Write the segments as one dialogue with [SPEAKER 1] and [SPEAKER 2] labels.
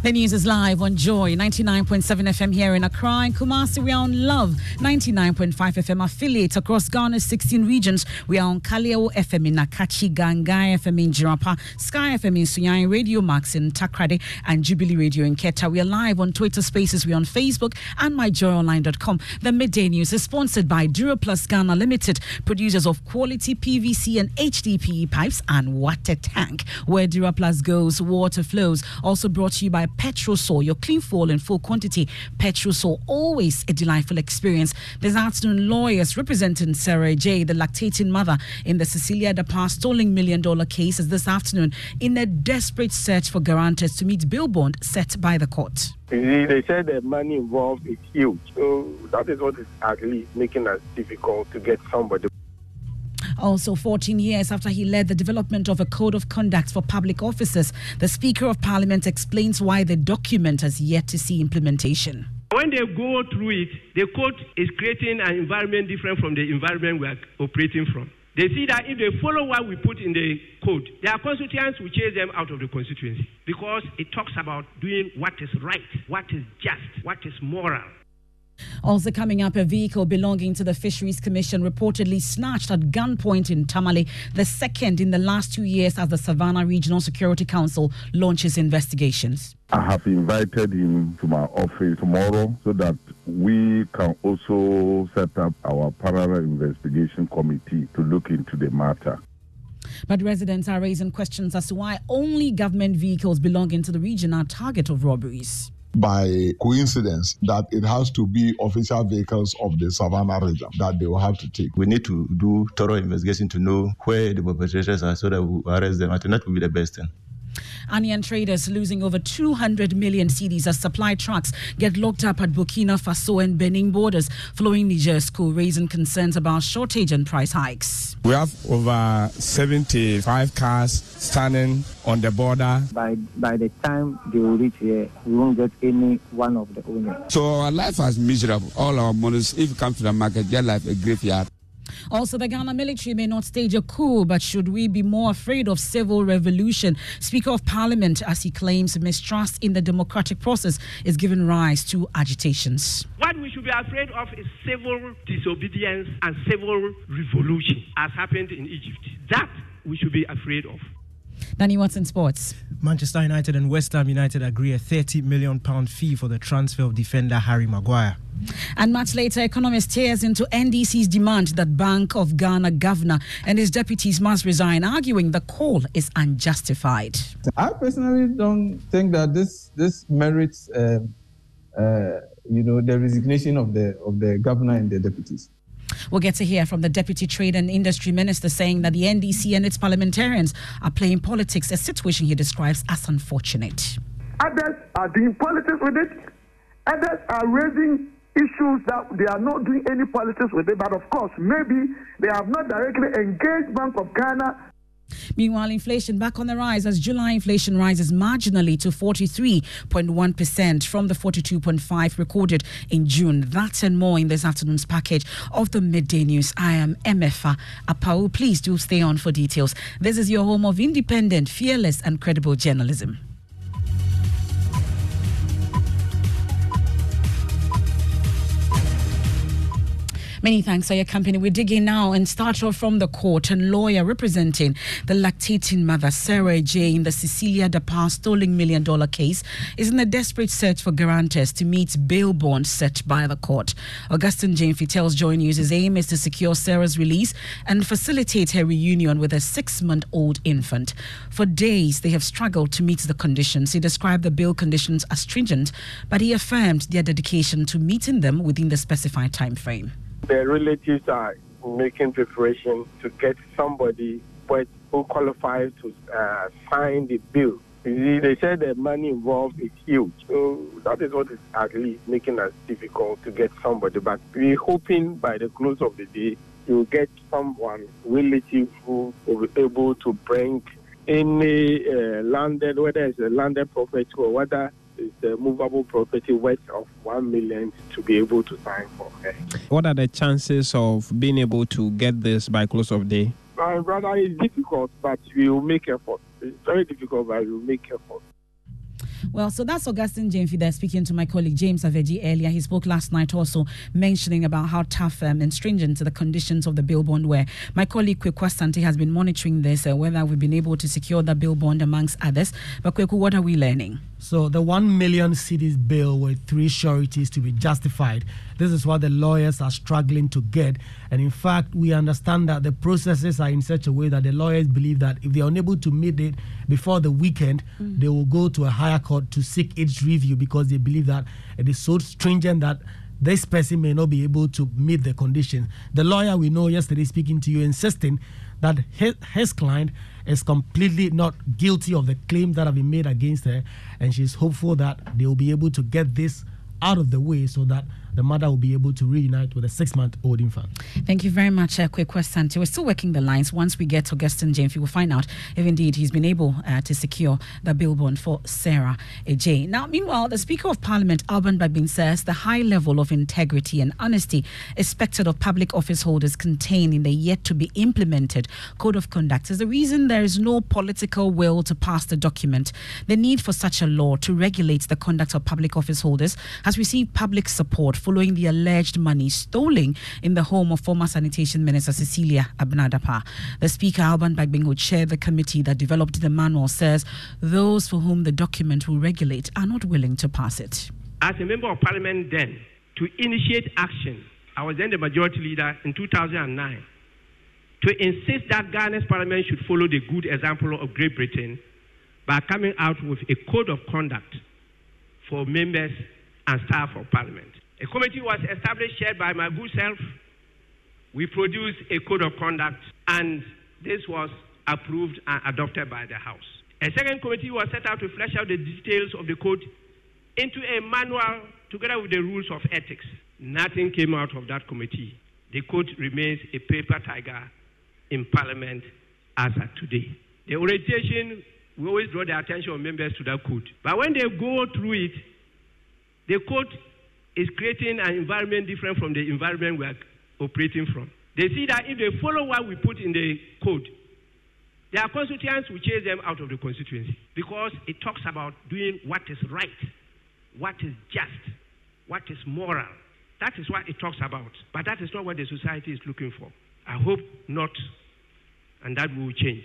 [SPEAKER 1] The news is live on Joy 99.7 FM here in Accra and Kumasi. We are on Love 99.5 FM affiliates across Ghana's 16 regions. We are on Kaleo FM in Nakachi, Gangai FM in Jirapa, Sky FM in Sunyani, Radio Max in Takoradi, and Jubilee Radio in Keta. We are live on Twitter Spaces. We are on Facebook and myjoyonline.com. The Midday News is sponsored by Duraplus Ghana Limited, producers of quality PVC and HDPE pipes and water tank. Where Duraplus goes, water flows. Also brought to you by Petrosol, your clean fuel in full quantity. Petrosol, always a delightful experience. This afternoon, lawyers representing Sarah J., the lactating mother in the Cecilia De Dapaah stolen million dollar case, is this afternoon in a desperate search for guarantors to meet bill bond set by the court.
[SPEAKER 2] They said the money involved is huge. So that is what is at least making us difficult to get somebody.
[SPEAKER 1] Also, 14 years after he led the development of a code of conduct for public officers, the Speaker of Parliament explains why the document has yet to see implementation.
[SPEAKER 3] When they go through it, the code is creating an environment different from the environment we are operating from. They see that if they follow what we put in the code, their constituents will chase them out of the constituency because it talks about doing what is right, what is just, what is moral.
[SPEAKER 1] Also coming up, a vehicle belonging to the Fisheries Commission reportedly snatched at gunpoint in Tamale, the second in the last two years as the Savannah Regional Security Council launches investigations.
[SPEAKER 4] I have invited him to my office tomorrow so that we can also set up our parallel investigation committee to look into the matter.
[SPEAKER 1] But residents are raising questions as to why only government vehicles belonging to the region are target of robberies
[SPEAKER 5] by coincidence that it has to be official vehicles of the Savannah region that they will have to take.
[SPEAKER 6] We need to do thorough investigation to know where the perpetrators are so that we arrest them. I think that would be the best thing.
[SPEAKER 1] Onion traders losing over 200 million cedis as supply trucks get locked up at Burkina Faso and Benin borders following Niger's coup, raising concerns about shortage and price hikes.
[SPEAKER 7] We have over 75 cars standing on the border.
[SPEAKER 8] By by the time they will reach here, we won't get any one of the owners.
[SPEAKER 7] So our life is miserable. All our monies, if you come to the market, get life a graveyard.
[SPEAKER 1] Also, the Ghana military may not stage a coup, but should we be more afraid of civil revolution? Speaker of Parliament, as he claims mistrust in the democratic process, is giving rise to agitations.
[SPEAKER 3] What we should be afraid of is civil disobedience and civil revolution, as happened in Egypt. That we should be afraid of.
[SPEAKER 1] Danny Watson Sports.
[SPEAKER 9] Manchester United and West Ham United agree a 30 million pound fee for the transfer of defender Harry Maguire.
[SPEAKER 1] And much later, economist tears into NDC's demand that Bank of Ghana governor and his deputies must resign, arguing the call is unjustified.
[SPEAKER 10] I personally don't think that this this merits, uh, uh, you know, the resignation of the of the governor and the deputies.
[SPEAKER 1] We'll get to hear from the Deputy Trade and Industry Minister saying that the NDC and its parliamentarians are playing politics, a situation he describes as unfortunate.
[SPEAKER 2] Others are doing politics with it. Others are raising issues that they are not doing any politics with it. But of course, maybe they have not directly engaged Bank of Ghana
[SPEAKER 1] Meanwhile, inflation back on the rise as July inflation rises marginally to 43.1% from the 42.5 recorded in June. That and more in this afternoon's package of the midday news. I am Emefa Apawu. Please do stay on for details. This is your home of independent, fearless, and credible journalism. Many thanks for your company. We dig in now and start off from the court. And lawyer representing the lactating mother, Sarah J, in the Cecilia Dapaah stolen million dollar case, is in a desperate search for guarantors to meet bail bond set by the court. Augustine Gyamfi tells Joy News his aim is to secure Sarah's release and facilitate her reunion with a six month old infant. For days, they have struggled to meet the conditions. He described the bail conditions as stringent, but he affirmed their dedication to meeting them within the specified time frame.
[SPEAKER 11] The relatives are making preparation to get somebody who qualifies to uh, sign the bill. They said the money involved is huge. So that is what is at least making us difficult to get somebody. But we're hoping by the close of the day, you'll get someone relative who will be able to bring any uh, landed, whether it's a landed property or whether it's a movable property worth of one million to be able to sign for her.
[SPEAKER 12] What are the chances of being able to get this by close of day?
[SPEAKER 11] My brother, it's difficult, but we will make effort. It's very difficult, but we will make effort.
[SPEAKER 1] Well, so that's Augustine Gyamfi there speaking to my colleague James Aveji earlier. He spoke last night also mentioning about how tough um, and stringent the conditions of the bill bond were. My colleague Kweku Asante has been monitoring this, uh, whether we've been able to secure the bill bond amongst others. But Kweku, what are we learning?
[SPEAKER 13] So the 1 million cedis bill with three sureties to be justified. This is what the lawyers are struggling to get. And in fact, we understand that the processes are in such a way that the lawyers believe that if they are unable to meet it before the weekend, mm. they will go to a higher court to seek its review because they believe that it is so stringent that this person may not be able to meet the conditions. The lawyer we know yesterday speaking to you insisting that his, his client is completely not guilty of the claims that have been made against her, and she's hopeful that they will be able to get this out of the way so that the mother will be able to reunite with a six month old infant.
[SPEAKER 1] Thank you very much, uh, Kweku Asante. We're still working the lines. Once we get to Augustine Gyamfi, we'll find out if indeed he's been able uh, to secure the bill bond for Sarah J. Now, meanwhile, the Speaker of Parliament, Alban Bagbin, says the high level of integrity and honesty expected of public office holders contained in the yet to be implemented Code of Conduct is the reason there is no political will to pass the document. The need for such a law to regulate the conduct of public office holders has received public support following the alleged money stolen in the home of former Sanitation Minister Cecilia Abena Dapaah. The Speaker, Alban Bagbin, who chaired the committee that developed the manual, says those for whom the document will regulate are not willing to pass it.
[SPEAKER 3] As a member of parliament then, to initiate action, I was then the majority leader in 2009, to insist that Ghana's parliament should follow the good example of Great Britain by coming out with a code of conduct for members and staff of parliament. A committee was established, chaired by my good self. We produced a code of conduct, and this was approved and adopted by the House. A second committee was set out to flesh out the details of the code into a manual together with the rules of ethics. Nothing came out of that committee. The code remains a paper tiger in Parliament as of today. The orientation, we always draw the attention of members to that code. But when they go through it, the code is creating an environment different from the environment we are operating from. They see that if they follow what we put in the code, their constituents will chase them out of the constituency because it talks about doing what is right, what is just, what is moral. That is what it talks about. But that is not what the society is looking for. I hope not, and that will change.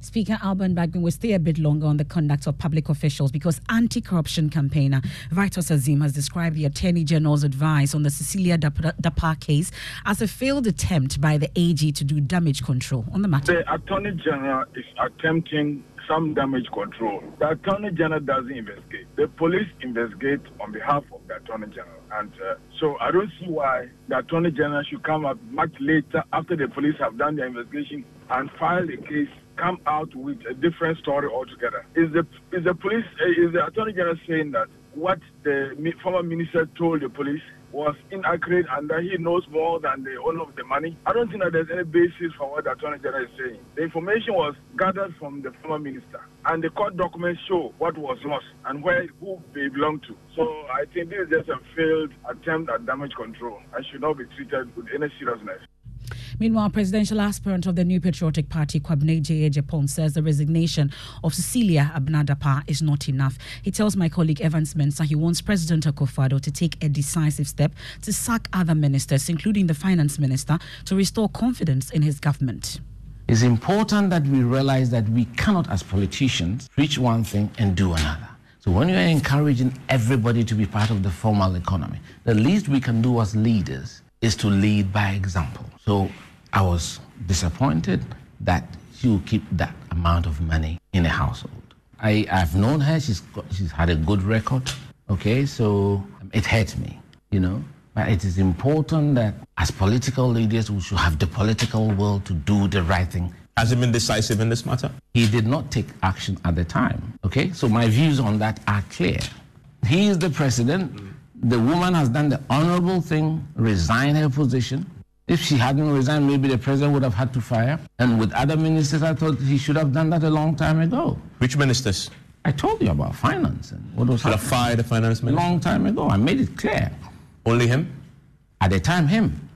[SPEAKER 1] Speaker Alban Bagbin will stay a bit longer on the conduct of public officials because anti-corruption campaigner Vitus Azeem has described the Attorney General's advice on the Cecilia Dapaah case as a failed attempt by the AG to do damage control on the matter.
[SPEAKER 14] The Attorney General is attempting some damage control. The Attorney General doesn't investigate. The police investigate on behalf of the Attorney General. And uh, so I don't see why the Attorney General should come up much later after the police have done their investigation and file a case come out with a different story altogether. Is the is the police uh, is the attorney general saying that what the former minister told the police was inaccurate and that he knows more than the owner of the money. I don't think that there's any basis for what the attorney general is saying. The information was gathered from the former minister, and the court documents show what was lost and where who they belong to. So I think this is just a failed attempt at damage control and should not be treated with any seriousness.
[SPEAKER 1] Meanwhile, presidential aspirant of the New Patriotic Party, Kwabena Agyei Agyepong, says the resignation of Cecilia Abena-Dapaah is not enough. He tells my colleague Evans Mensah he wants President Akufo-Addo to take a decisive step to sack other ministers, including the finance minister, to restore confidence in his government.
[SPEAKER 15] It's important that we realize that we cannot, as politicians, preach one thing and do another. So when you're encouraging everybody to be part of the formal economy, the least we can do as leaders is to lead by example. So I was disappointed that she will keep that amount of money in the household. I, I've known her, she's, got, she's had a good record, okay, so it hurts me, you know. But it is important that as political leaders, we should have the political will to do the right thing.
[SPEAKER 16] Has he been decisive in this matter?
[SPEAKER 15] He did not take action at the time. Okay, so my views on that are clear. He is the president. The woman has done the honorable thing, resign her position. If she hadn't resigned, maybe the president would have had to fire. And with other ministers, I thought he should have done that a long time ago.
[SPEAKER 16] Which ministers?
[SPEAKER 15] I told you about finance and what was
[SPEAKER 16] Should have fired the finance minister?
[SPEAKER 15] long time ago. I made it clear.
[SPEAKER 16] Only him?
[SPEAKER 15] At the time, him.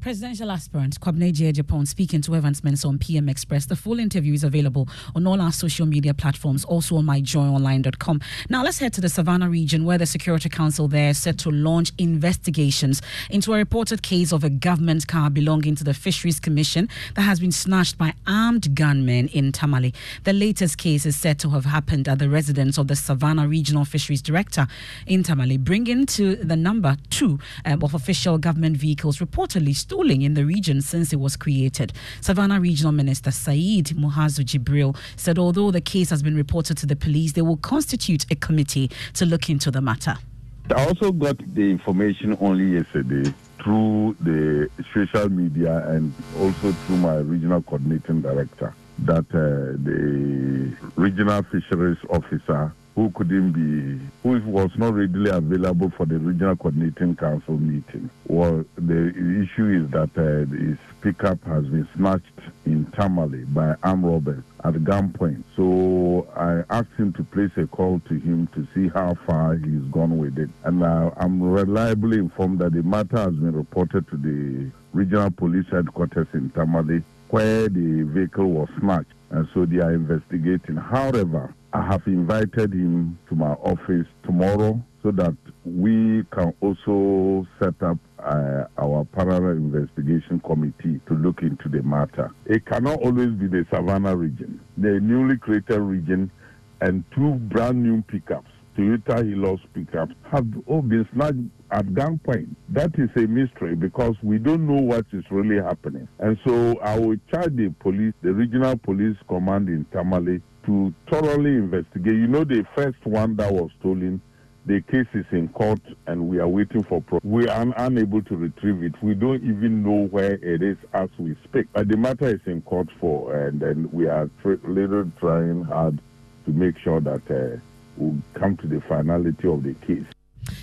[SPEAKER 1] Presidential aspirant Kwabena Agyei Agyepong speaking to Evans Mensah on PM Express. The full interview is available on all our social media platforms, also on myjoyonline.com. Now let's head to the Savannah region where the Security Council there is set to launch investigations into a reported case of a government car belonging to the Fisheries Commission that has been snatched by armed gunmen in Tamale. The latest case is said to have happened at the residence of the Savannah Regional Fisheries Director in Tamale, bringing to the number two um, of official government vehicles reportedly stolen in the region since it was created. Savannah Regional Minister Saeed Muhazu Jibril said although the case has been reported to the police, they will constitute a committee to look into the matter.
[SPEAKER 4] I also got the information only yesterday through the social media and also through my regional coordinating director that uh, the regional fisheries officer who couldn't be, who was not readily available for the regional coordinating council meeting. Well, the issue is that uh, his pickup has been snatched in Tamale by armed robbers at gunpoint. So I asked him to place a call to him to see how far he's gone with it. And uh, I'm reliably informed that the matter has been reported to the regional police headquarters in Tamale where the vehicle was snatched. And so they are investigating. However, I have invited him to my office tomorrow so that we can also set up uh, our parallel investigation committee to look into the matter. It cannot always be the Savannah region, the newly created region, and two brand new pickups, Toyota Hilux pickups, have all been snatched at gunpoint. That is a mystery because we don't know what is really happening. And so I will charge the police, the regional police command in Tamale, to thoroughly investigate. You know, the first one that was stolen, the case is in court and we are waiting for. Pro- we are unable to retrieve it. We don't even know where it is as we speak. But the matter is in court for, and then we are tr- little trying hard to make sure that uh, we'll come to the finality of the case.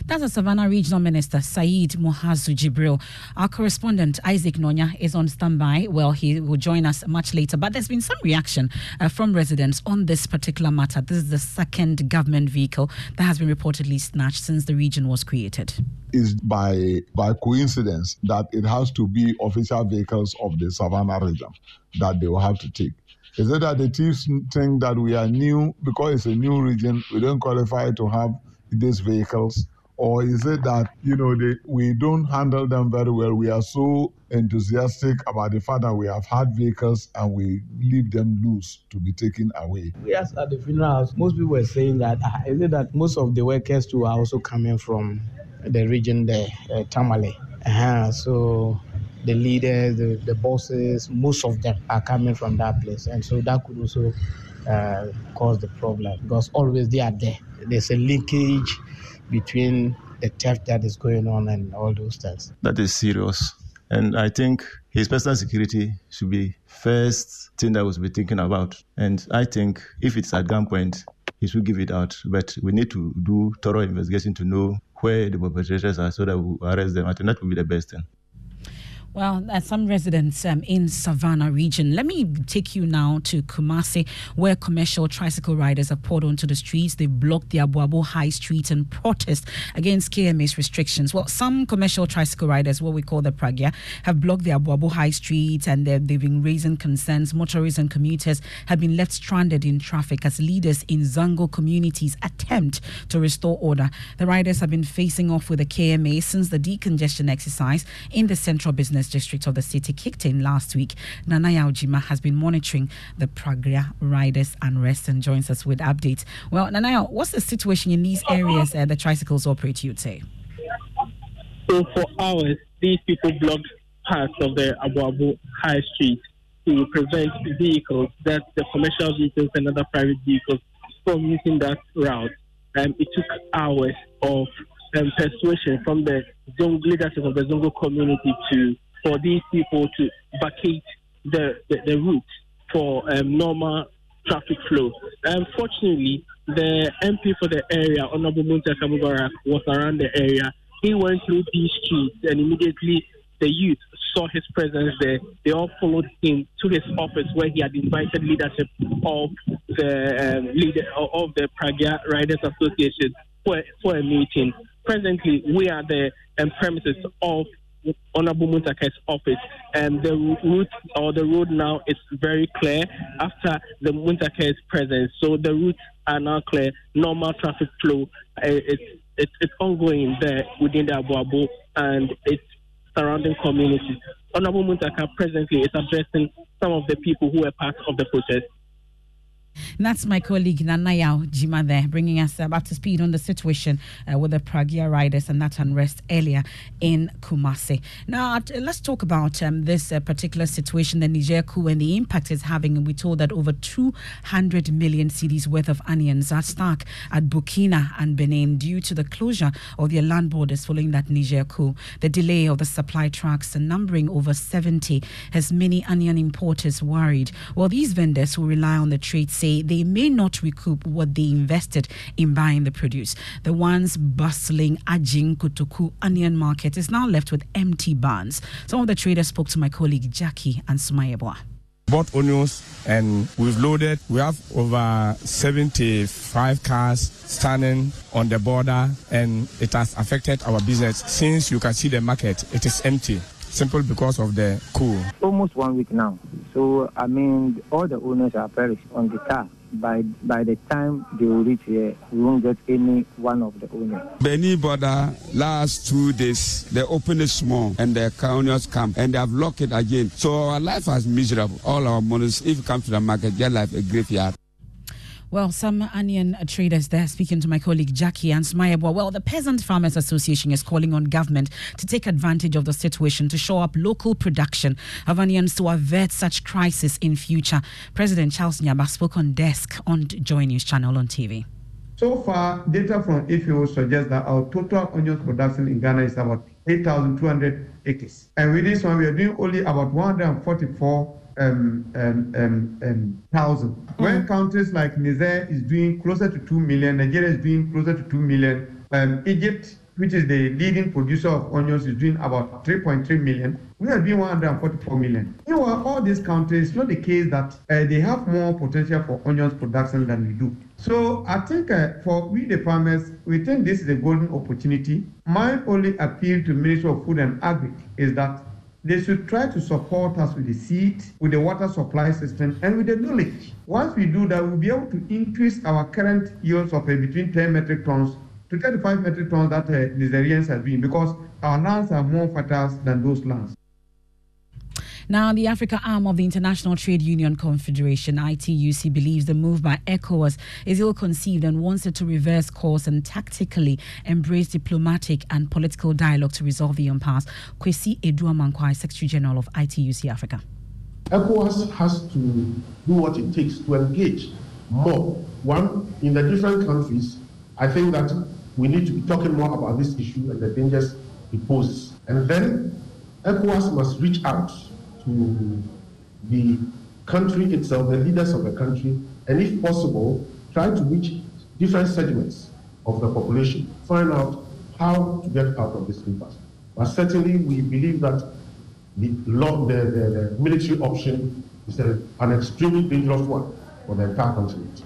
[SPEAKER 1] That's a Savannah Regional Minister Saeed Muhazu Jibril. Our correspondent Isaac Nonya is on standby. Well, he will join us much later. But there's been some reaction uh, from residents on this particular matter. This is the second government vehicle that has been reportedly snatched since the region was created.
[SPEAKER 5] Is by by coincidence that it has to be official vehicles of the Savannah region that they will have to take. Is it that the thieves think that we are new because it's a new region, we don't qualify to have these vehicles? Or is it that, you know, they, we don't handle them very well? We are so enthusiastic about the fact that we have had vehicles and we leave them loose to be taken away.
[SPEAKER 17] Yes, at the funeral house, most people were saying that uh, is it that most of the workers too are also coming from the region there, uh, Tamale. Uh-huh. So the leaders, the, the bosses, most of them are coming from that place, and so that could also uh, cause the problem because always they are there. There's a linkage between the theft that is going on and all those things.
[SPEAKER 6] That is serious. And I think his personal security should be first thing that we should be thinking about. And I think if it's at gunpoint, he should give it out. But we need to do thorough investigation to know where the perpetrators are so that we arrest them. I think that would be the best thing.
[SPEAKER 1] Well, uh, some residents um, in Savannah region. Let me take you now to Kumasi, where commercial tricycle riders have poured onto the streets. They've blocked the Aboabo High Street and protest against KMA's restrictions. Well, some commercial tricycle riders, what we call the Pragya, have blocked the Aboabo High Street and they've, they've been raising concerns. Motorists and commuters have been left stranded in traffic as leaders in Zongo communities attempt to restore order. The riders have been facing off with the KMA since the decongestion exercise in the central business district of the city kicked in last week. Nana Ujima has been monitoring the Pragya riders unrest and joins us with updates. Well, Nana, what's the situation in these areas uh, the tricycles operate, you'd say?
[SPEAKER 18] So for hours, these people blocked parts of the Aboabo High Street to prevent vehicles, that the commercial vehicles and other private vehicles, from using that route. Um, it took hours of um, persuasion from the Zongo leadership of the Zongo community to for these people to vacate the, the, the route for um, normal traffic flow. Unfortunately, the MP for the area, Honorable Muntaka Mubarak, was around the area. He went through these streets and immediately the youth saw his presence there. They all followed him to his office where he had invited leadership of the um, leader of the Pragya Riders Association for, for a meeting. Presently, we are the um, premises of Honorable Muntaka's office, and the route or the road now is very clear after the Muntaka's presence. So the routes are now clear. Normal traffic flow uh, it's, it's it's ongoing there within the Aboabo and its surrounding communities. Honorable Muntaka presently is addressing some of the people who were part of the protest.
[SPEAKER 1] And that's my colleague Nanayao Jima there, bringing us up to speed on the situation uh, with the Pragya riders and that unrest earlier in Kumasi. Now, let's talk about um, this uh, particular situation, the Niger coup, and the impact it's having. And we told that over 200 million cedis worth of onions are stuck at Burkina and Benin due to the closure of their land borders following that Niger coup. The delay of the supply trucks, numbering over 70, has many onion importers worried. Well, these vendors who rely on the trade say they may not recoup what they invested in buying the produce. The once bustling Ajin Kotoku onion market is now left with empty barns. Some of the traders spoke to my colleague Jackie and Sumayeboa
[SPEAKER 7] bought onions and we've loaded. We have over 75 cars standing on the border and it has affected our business. Since you can see the market, it is empty simple because of the coup.
[SPEAKER 8] Almost one week now. So, I mean, all the owners are perished on the car. By by the time they will reach here, we won't get any one of the owners.
[SPEAKER 19] Benny border last two days, they opened it small and the car owners come and they have locked it again. So our life is miserable. All our monies, if you come to the market, get life a graveyard.
[SPEAKER 1] Well, some onion traders there speaking to my colleague Jackie and Smayabwa. Well, the Peasant Farmers Association is calling on government to take advantage of the situation to show up local production of onions to avert such crisis in future. President Charles Nyaaba spoke on desk on Joy News Channel on TV.
[SPEAKER 20] So far, data from AFAO suggests that our total onion production in Ghana is about 8,200 acres. And with this one, we are doing only about 144 um, um, um, um, thousand. Mm. When countries like Niger is doing closer to 2 million, Nigeria is doing closer to 2 million, um, Egypt, which is the leading producer of onions, is doing about 3.3 million. We are doing 144 million. Meanwhile, all these countries, it's not the case that uh, they have more potential for onions production than we do. So I think uh, for we the farmers, we think this is a golden opportunity. My only appeal to Ministry of Food and Agri is that they should try to support us with the seed, with the water supply system, and with the knowledge. Once we do that, we'll be able to increase our current yields of uh, between 10 metric tons to 35 metric tons that uh, Nigerians have been, because our lands are more fertile than those lands.
[SPEAKER 1] Now, the Africa arm of the International Trade Union Confederation, ITUC, believes the move by ECOWAS is ill conceived and wants it to reverse course and tactically embrace diplomatic and political dialogue to resolve the impasse. Kwesi Adu-Amankwah, Secretary General of ITUC Africa.
[SPEAKER 21] ECOWAS has to do what it takes to engage more. One, in the different countries, I think that we need to be talking more about this issue and the dangers it poses. And then ECOWAS must reach out to the country itself, the leaders of the country, and if possible, try to reach different segments of the population, find out how to get out of this impasse. But certainly, we believe that the, law, the, the, the military option is a, an extremely dangerous one for the entire continent.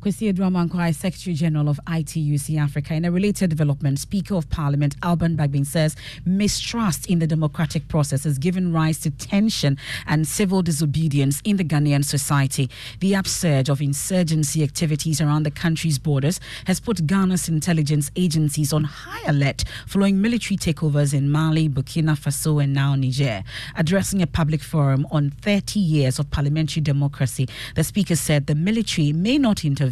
[SPEAKER 1] Kwesi Adu-Amankwah, Secretary General of ITUC Africa. In a related development, Speaker of Parliament Alban Bagbin says mistrust in the democratic process has given rise to tension and civil disobedience in the Ghanaian society. The upsurge of insurgency activities around the country's borders has put Ghana's intelligence agencies on high alert following military takeovers in Mali, Burkina Faso, and now Niger. Addressing a public forum on 30 years of parliamentary democracy, the Speaker said the military may not intervene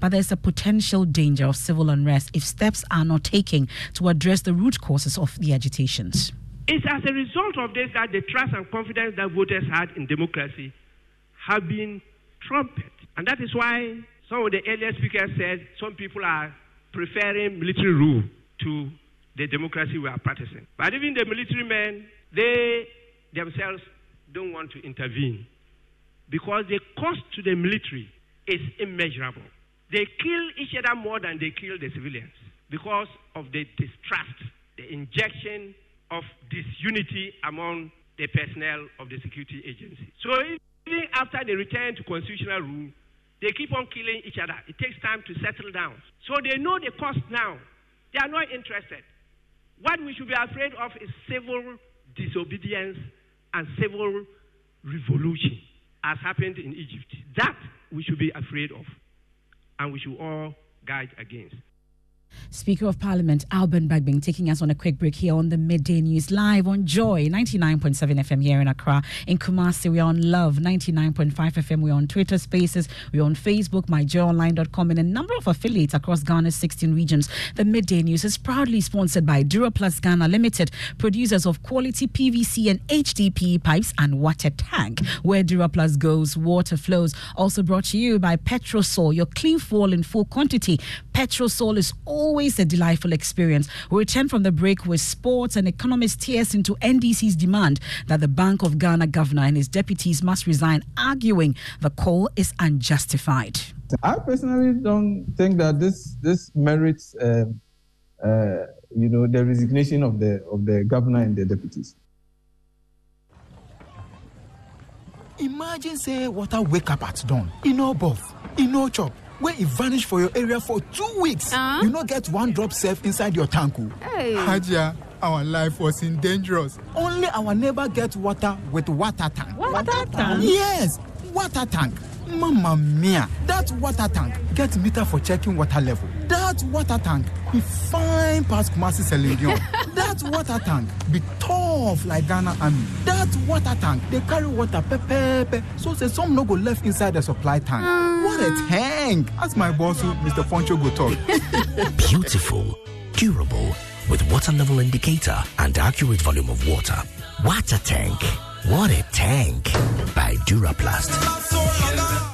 [SPEAKER 1] but there's a potential danger of civil unrest if steps are not taken to address the root causes of the agitations.
[SPEAKER 3] It's as a result of this that the trust and confidence that voters had in democracy have been trumped. And that is why some of the earlier speakers said some people are preferring military rule to the democracy we are practicing. But even the military men, they themselves don't want to intervene because the cost to the military is immeasurable. They kill each other more than they kill the civilians because of the distrust, the injection of disunity among the personnel of the security agency. So even after they return to constitutional rule, they keep on killing each other. It takes time to settle down. So they know the cost now. They are not interested. What we should be afraid of is civil disobedience and civil revolution, as happened in Egypt. That we should be afraid of, and we should all guard against.
[SPEAKER 1] Speaker of Parliament Alban Bagbin taking us on a quick break here on the Midday News live on Joy 99.7 FM here in Accra. In Kumasi, we're on Love 99.5 FM. We're on Twitter Spaces. We're on Facebook, myjoyonline.com, and a number of affiliates across Ghana's 16 regions. The Midday News is proudly sponsored by Duraplus Ghana Limited, producers of quality PVC and HDPE pipes and water tank. Where Duraplus goes, water flows. Also brought to you by Petrosol, your clean fuel in full quantity. Petrosol is always a delightful experience. We return from the break with sports and economist tears into NDC's demand that the Bank of Ghana governor and his deputies must resign, arguing the call is unjustified.
[SPEAKER 10] I personally don't think that this this merits, uh, uh, you know, the resignation of the of the governor and the deputies.
[SPEAKER 22] Imagine say water wake up at dawn, in no bath, in no chop. Wey e vanish for your area for two weeks you no get one drop safe inside your tank o.
[SPEAKER 23] Hey. Hajia, our life was in dangerous.
[SPEAKER 22] only our neighbor get water with water tank.
[SPEAKER 23] water tank.
[SPEAKER 22] yes water tank mama mia that water tank get meter for checking water level that water tank be fine pass kumasi selenium that water tank be tough like ghana army that water tank dey carry water pepepe so say some no go left inside the supply tank mm. What a tank! As my boss mr poncho go talk.
[SPEAKER 24] beautiful durable with water level indicator and accurate volume of water. What a tank! What a tank! By Duraplus.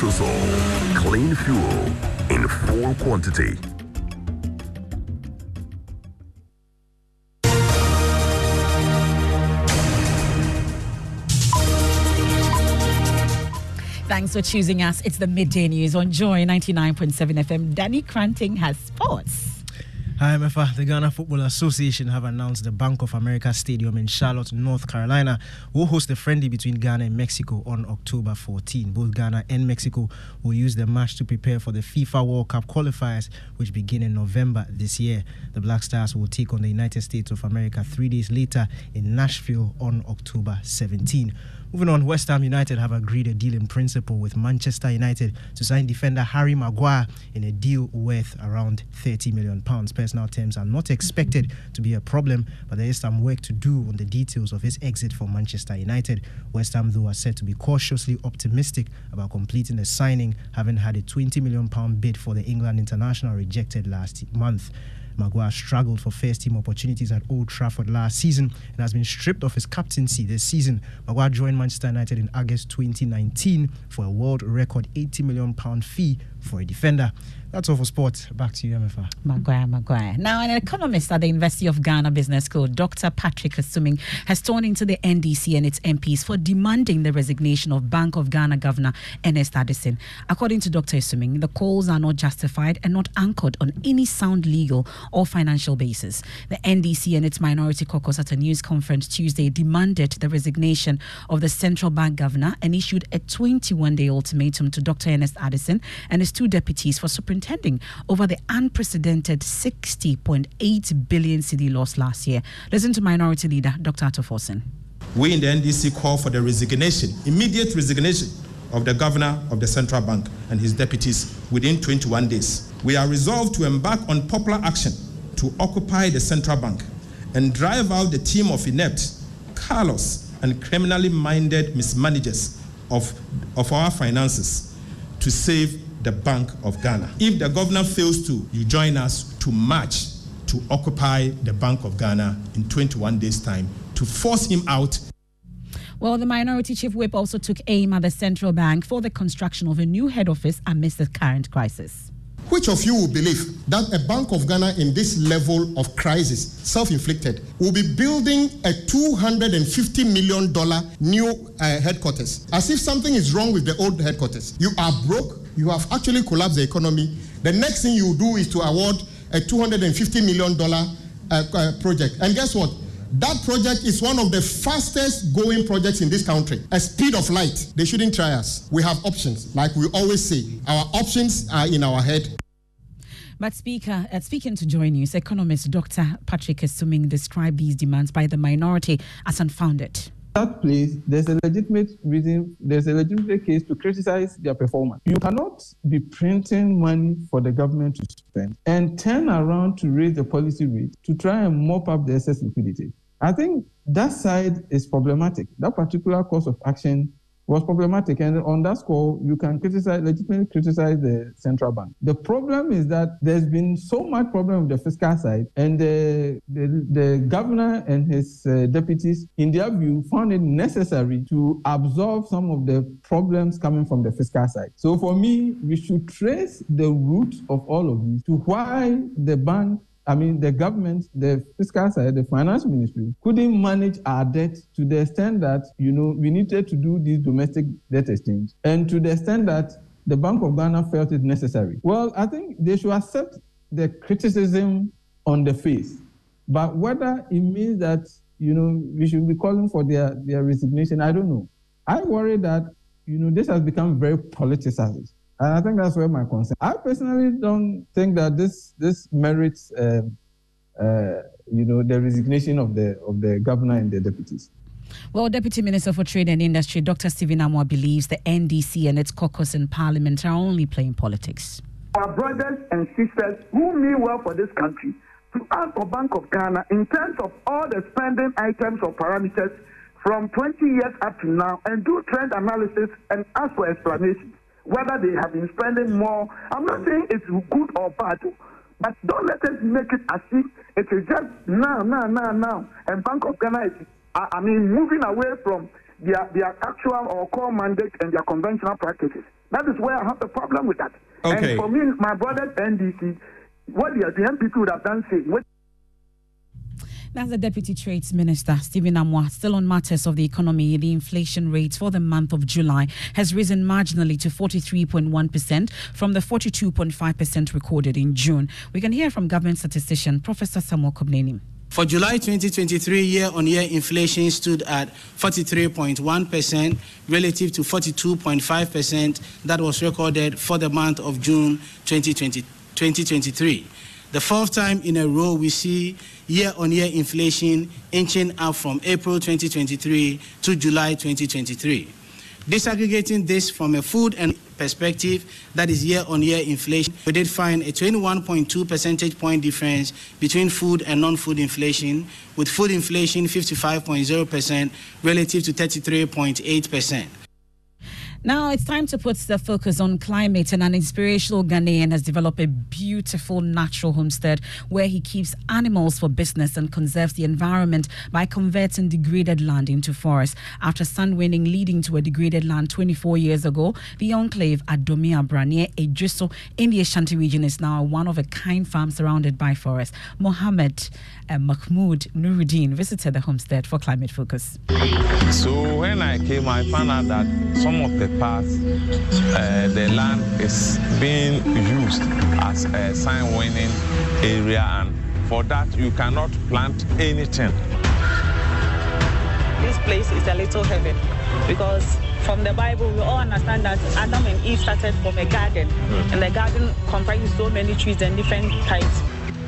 [SPEAKER 25] Petrosol, clean fuel in full quantity.
[SPEAKER 1] Thanks for choosing us. It's the midday news on Joy 99.7 FM. Danny Cranting has sports.
[SPEAKER 26] Hi, Mefa. The Ghana Football Association have announced the Bank of America Stadium in Charlotte, North Carolina will host a friendly between Ghana and Mexico on October 14. Both Ghana and Mexico will use the match to prepare for the FIFA World Cup qualifiers, which begin in November this year. The Black Stars will take on the United States of America three days later in Nashville on October 17. Moving on, West Ham United have agreed a deal in principle with Manchester United to sign defender Harry Maguire in a deal worth around 30 million pounds. Personal terms are not expected to be a problem, but there is some work to do on the details of his exit from Manchester United. West Ham, though, are said to be cautiously optimistic about completing the signing, having had a 20 million pound bid for the England international rejected last month. Maguire struggled for first team opportunities at Old Trafford last season and has been stripped of his captaincy this season. Maguire joined Manchester United in August 2019 for a world record 80 million pound fee for a defender. That's all for sports. Back to you, Emefa.
[SPEAKER 1] Maguire, Maguire. Now, an economist at the University of Ghana Business School, Dr. Patrick Asuming, has torn into the NDC and its MPs for demanding the resignation of Bank of Ghana Governor Ernest Addison. According to Dr. Asuming, the calls are not justified and not anchored on any sound legal or financial basis. The NDC and its minority caucus at a news conference Tuesday demanded the resignation of the central bank governor and issued a 21 day ultimatum to Dr. Ernest Addison and his two deputies for superintending over the unprecedented 60.8 billion cedi loss last year. Listen to Minority Leader Dr. Ato Forson.
[SPEAKER 27] We in the NDC call for the resignation, immediate resignation of the governor of the central bank and his deputies within 21 days. We are resolved to embark on popular action to occupy the central bank and drive out the team of inept, callous, and criminally minded mismanagers of, of our finances to save the Bank of Ghana. If the governor fails to, you join us to march to occupy the Bank of Ghana in 21 days' time to force him out.
[SPEAKER 1] Well, the minority chief whip also took aim at the central bank for the construction of a new head office amidst the current crisis.
[SPEAKER 28] Which of you will believe that a Bank of Ghana in this level of crisis, self inflicted, will be building a $250 million new uh, headquarters? As if something is wrong with the old headquarters. You are broke, you have actually collapsed the economy. The next thing you do is to award a $250 million uh, uh, project. And guess what? That project is one of the fastest going projects in this country. A speed of light. They shouldn't try us. We have options. Like we always say, our options are in our head.
[SPEAKER 1] But speaker, uh, speaking to Joy News, economist Dr. Patrick Asuming described these demands by the minority as unfounded
[SPEAKER 10] that place, there's a legitimate reason, there's a legitimate case to criticize their performance. You cannot be printing money for the government to spend and turn around to raise the policy rate to try and mop up the excess liquidity. I think that side is problematic. That particular course of action was problematic. And on that score, you can criticize, legitimately criticize the central bank. The problem is that there's been so much problem with the fiscal side, and the, the, the governor and his uh, deputies, in their view, found it necessary to absorb some of the problems coming from the fiscal side. So for me, we should trace the root of all of this to why the bank I mean, the government, the fiscal side, the finance ministry couldn't manage our debt to the extent that, you know, we needed to do this domestic debt exchange and to the extent that the Bank of Ghana felt it necessary. Well, I think they should accept the criticism on the face. But whether it means that, you know, we should be calling for their, their resignation, I don't know. I worry that, you know, this has become very politicized. And I think that's where my concern. I personally don't think that this this merits, uh, uh, you know, the resignation of the of the governor and the deputies.
[SPEAKER 1] Well, Deputy Minister for Trade and Industry, Dr. Stephen Amoah, believes the NDC and its caucus in Parliament are only playing politics.
[SPEAKER 29] Our brothers and sisters who mean well for this country to ask for Bank of Ghana in terms of all the spending items or parameters from 20 years up to now and do trend analysis and ask for explanations whether they have been spending more. I'm not saying it's good or bad, but don't let us make it as if it is just now, now, now, now. And Bank of Ghana is, I mean, moving away from their, their actual or core mandate and their conventional practices. That is where I have the problem with that.
[SPEAKER 27] Okay.
[SPEAKER 29] And for me, my brothers NDC, what the, the NPP would have done, say, what
[SPEAKER 1] that's the Deputy Trades Minister, Stephen Amoah. Still on matters of the economy, the inflation rate for the month of July has risen marginally to 43.1% from the 42.5% recorded in June. We can hear from government statistician Professor Samuel Kobina Annim.
[SPEAKER 30] For July 2023, year on year inflation stood at 43.1% relative to 42.5% that was recorded for the month of June 2020, 2023 the fourth time in a row we see year on year inflation inching up from April 2023 to July 2023. Disaggregating this from a food and perspective, that is year on year inflation, we did find a 21.2 percentage point difference between food and non food inflation, with food inflation 55.0% relative to 33.8%.
[SPEAKER 1] Now it's time to put the focus on climate, and an inspirational Ghanaian has developed a beautiful natural homestead where he keeps animals for business and conserves the environment by converting degraded land into forest. After sun winning leading to a degraded land 24 years ago, the enclave at Domia Branier, Ejuso in the Ashanti region is now one of a kind farm surrounded by forest. Mohammed uh, Mahmoud Nuruddin visited the homestead for climate focus.
[SPEAKER 31] So when I came, I found out that some of the parts, uh, the land is being used as a sign winning area, and for that, you cannot plant anything.
[SPEAKER 32] This place is a little heaven because from the Bible, we all understand that Adam and Eve started from a garden, and the garden comprises so many trees and different types.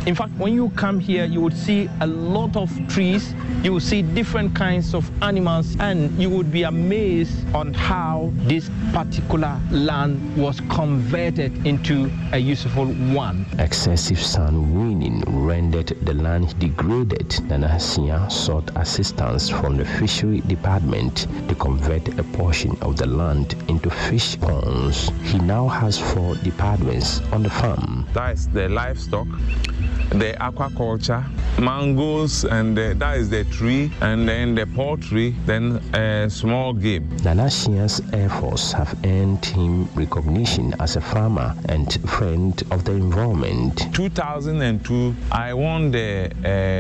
[SPEAKER 33] In fact, when you come here, you would see a lot of trees, you will see different kinds of animals, and you would be amazed on how this particular land was converted into a useful one.
[SPEAKER 34] Excessive sun winning rendered the land degraded. Nanasia sought assistance from the fishery department to convert a portion of the land into fish ponds. He now has four departments on the farm.
[SPEAKER 31] That is the livestock, the aquaculture, mangoes, and uh, that is the tree, and then the poultry, then uh, small game.
[SPEAKER 34] Nanasia's efforts have earned him recognition as a farmer and friend of the environment.
[SPEAKER 31] 2002, I won the uh,